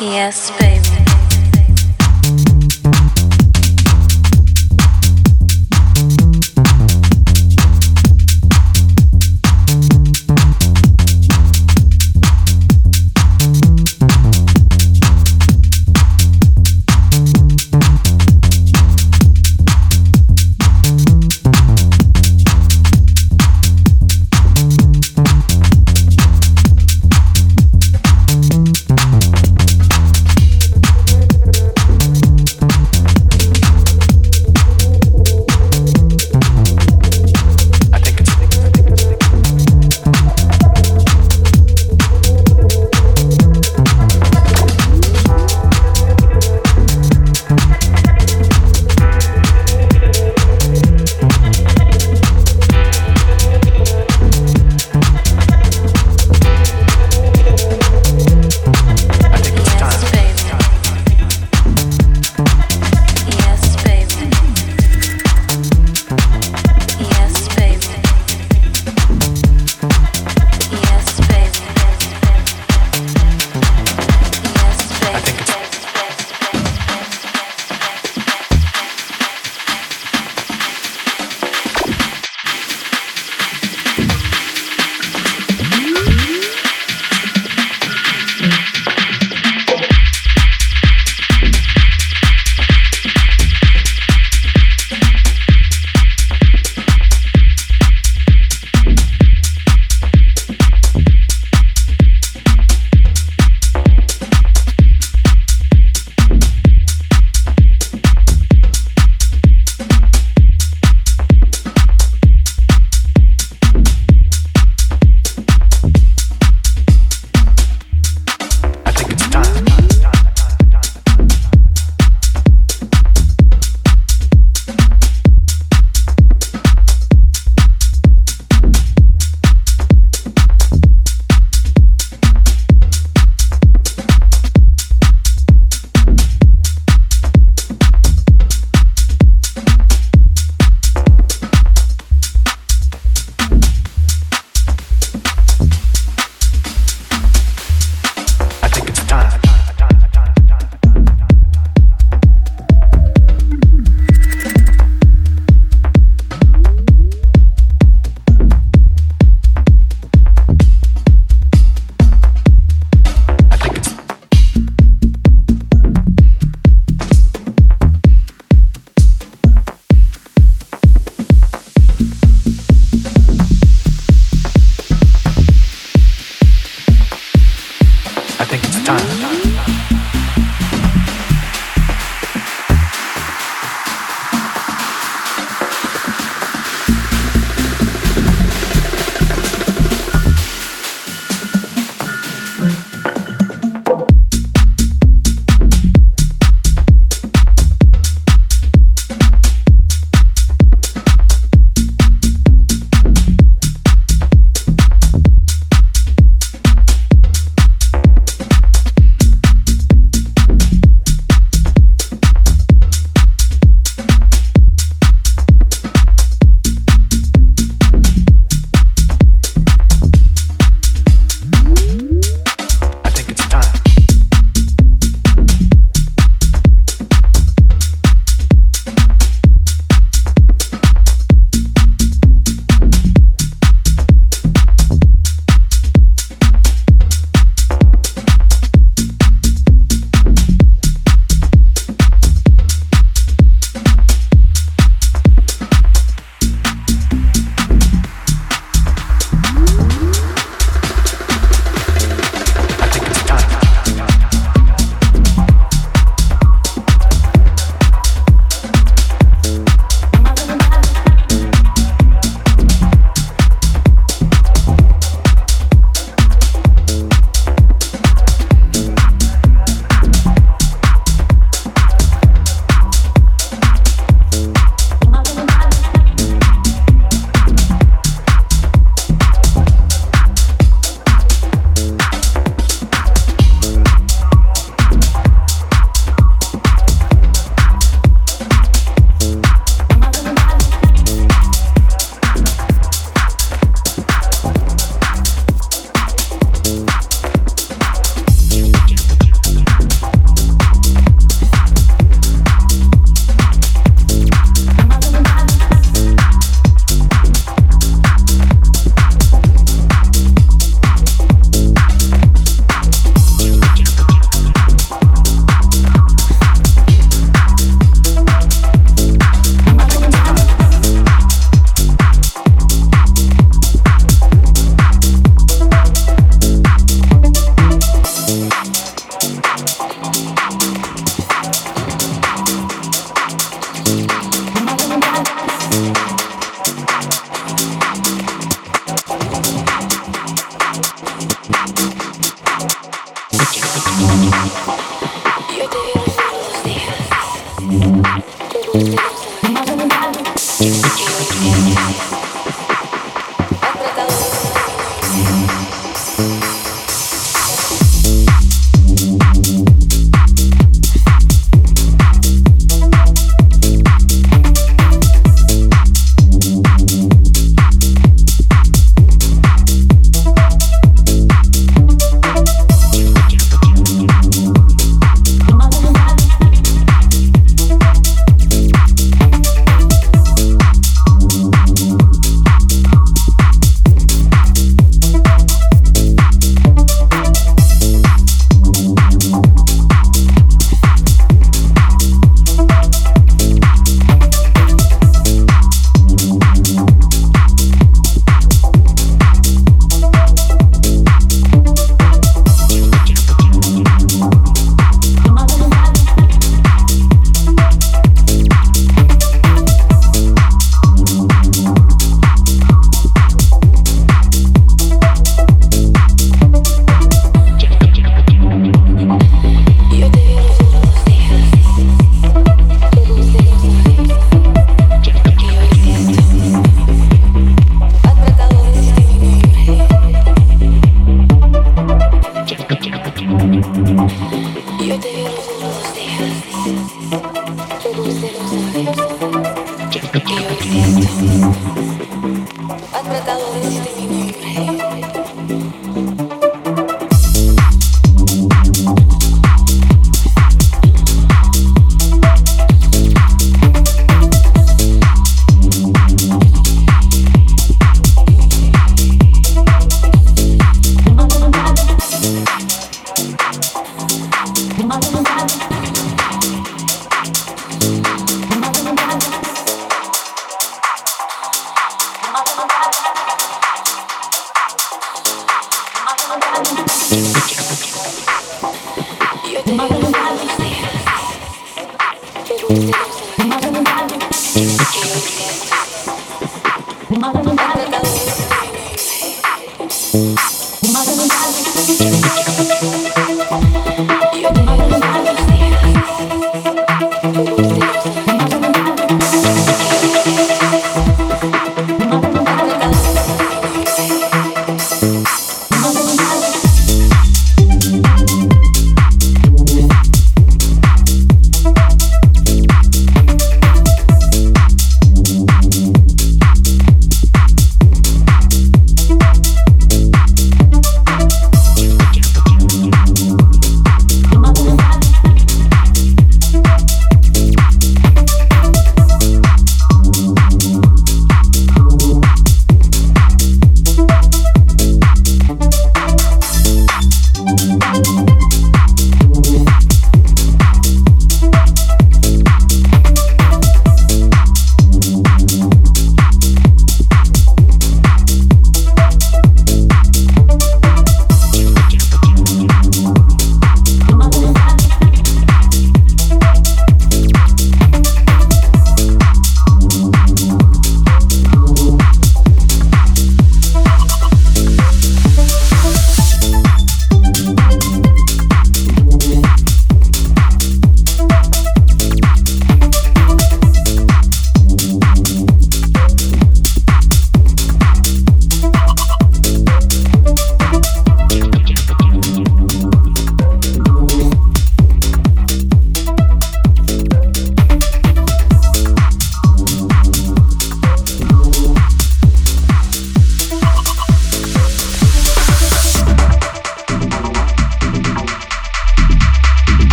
Yes, baby.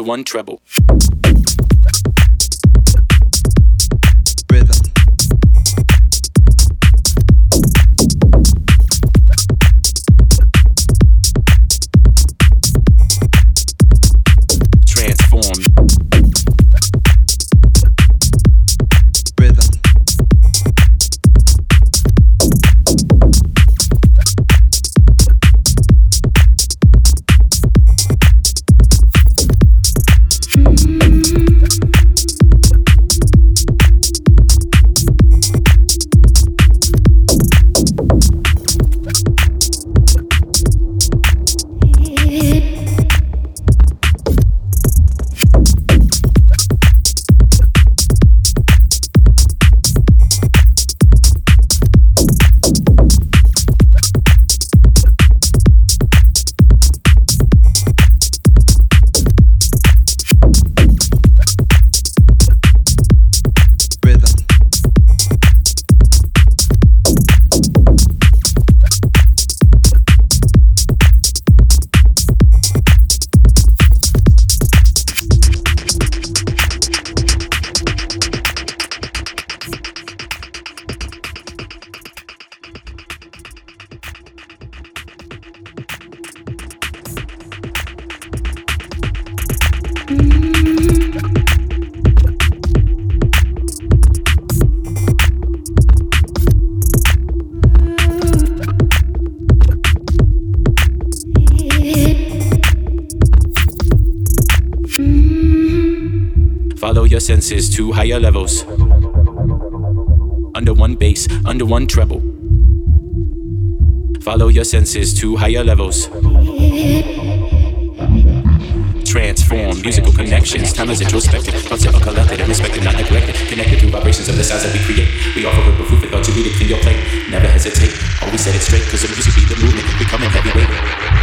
Bass, one treble. To higher levels. Under one bass, under one treble. Follow your senses to higher levels. Transform musical connections. Time is introspective. Thoughts are collected and respected, not neglected. Connected through vibrations of the sounds that we create. We offer a proof of thought to be to clean your plate. Never hesitate. Always set it straight, cause the music be the movement. Becoming heavyweight.